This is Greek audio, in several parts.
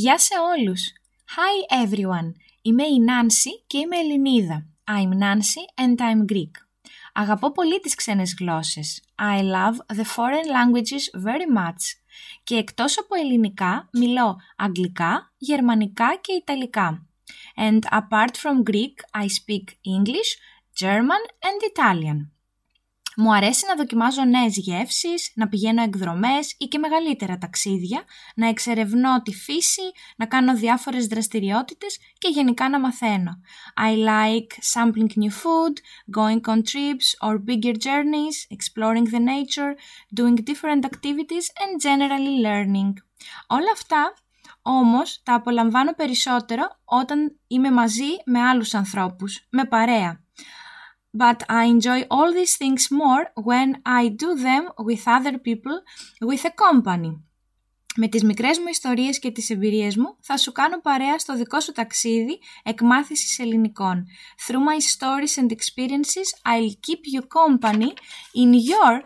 Γεια σε όλους! Hi everyone! Είμαι η Nancy και είμαι Ελληνίδα. I'm Nancy and I'm Greek. Αγαπώ πολύ τις ξένες γλώσσες. I love the foreign languages very much. Και εκτός από ελληνικά, μιλώ αγγλικά, γερμανικά και ιταλικά. And apart from Greek, I speak English, German and Italian. Μου αρέσει να δοκιμάζω νέες γεύσεις, να πηγαίνω εκδρομές ή και μεγαλύτερα ταξίδια, να εξερευνώ τη φύση, να κάνω διάφορες δραστηριότητες και γενικά να μαθαίνω. I like sampling new food, going on trips or bigger journeys, exploring the nature, doing different activities and generally learning. Όλα αυτά όμως τα απολαμβάνω περισσότερο όταν είμαι μαζί με άλλους ανθρώπους, με παρέα but I enjoy all these things more when I do them with other people, with a company. Με τις μικρές μου ιστορίες και τις εμπειρίες μου θα σου κάνω παρέα στο δικό σου ταξίδι εκμάθησης ελληνικών. Through my stories and experiences, I'll keep you company in your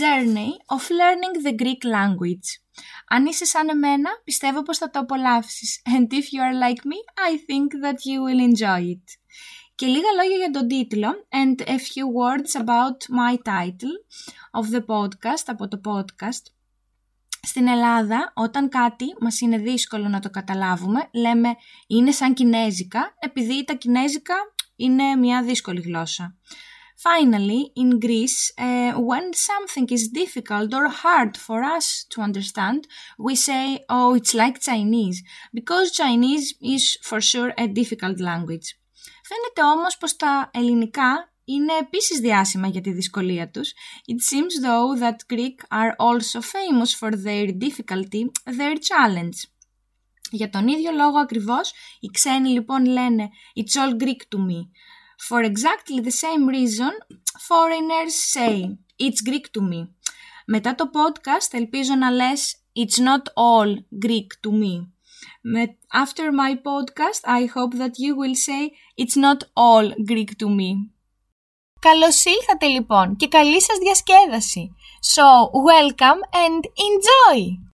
journey of learning the Greek language. Αν είσαι σαν εμένα, πιστεύω πως θα το απολαύσεις. And if you are like me, I think that you will enjoy it. Και λίγα λόγια για τον τίτλο and a few words about my title of the podcast, από το podcast. Στην Ελλάδα, όταν κάτι μας είναι δύσκολο να το καταλάβουμε, λέμε είναι σαν κινέζικα, επειδή τα κινέζικα είναι μια δύσκολη γλώσσα. Finally, in Greece, uh, when something is difficult or hard for us to understand, we say, oh, it's like Chinese, because Chinese is for sure a difficult language. Φαίνεται όμως πως τα ελληνικά είναι επίσης διάσημα για τη δυσκολία τους. It seems though that Greek are also famous for their difficulty, their challenge. Για τον ίδιο λόγο ακριβώς, οι ξένοι λοιπόν λένε It's all Greek to me. For exactly the same reason, foreigners say It's Greek to me. Μετά το podcast ελπίζω να λες It's not all Greek to me. After my podcast, I hope that you will say it's not all Greek to me. Καλώς ήλθατε λοιπόν και καλή σας διασκέδαση. So, welcome and enjoy!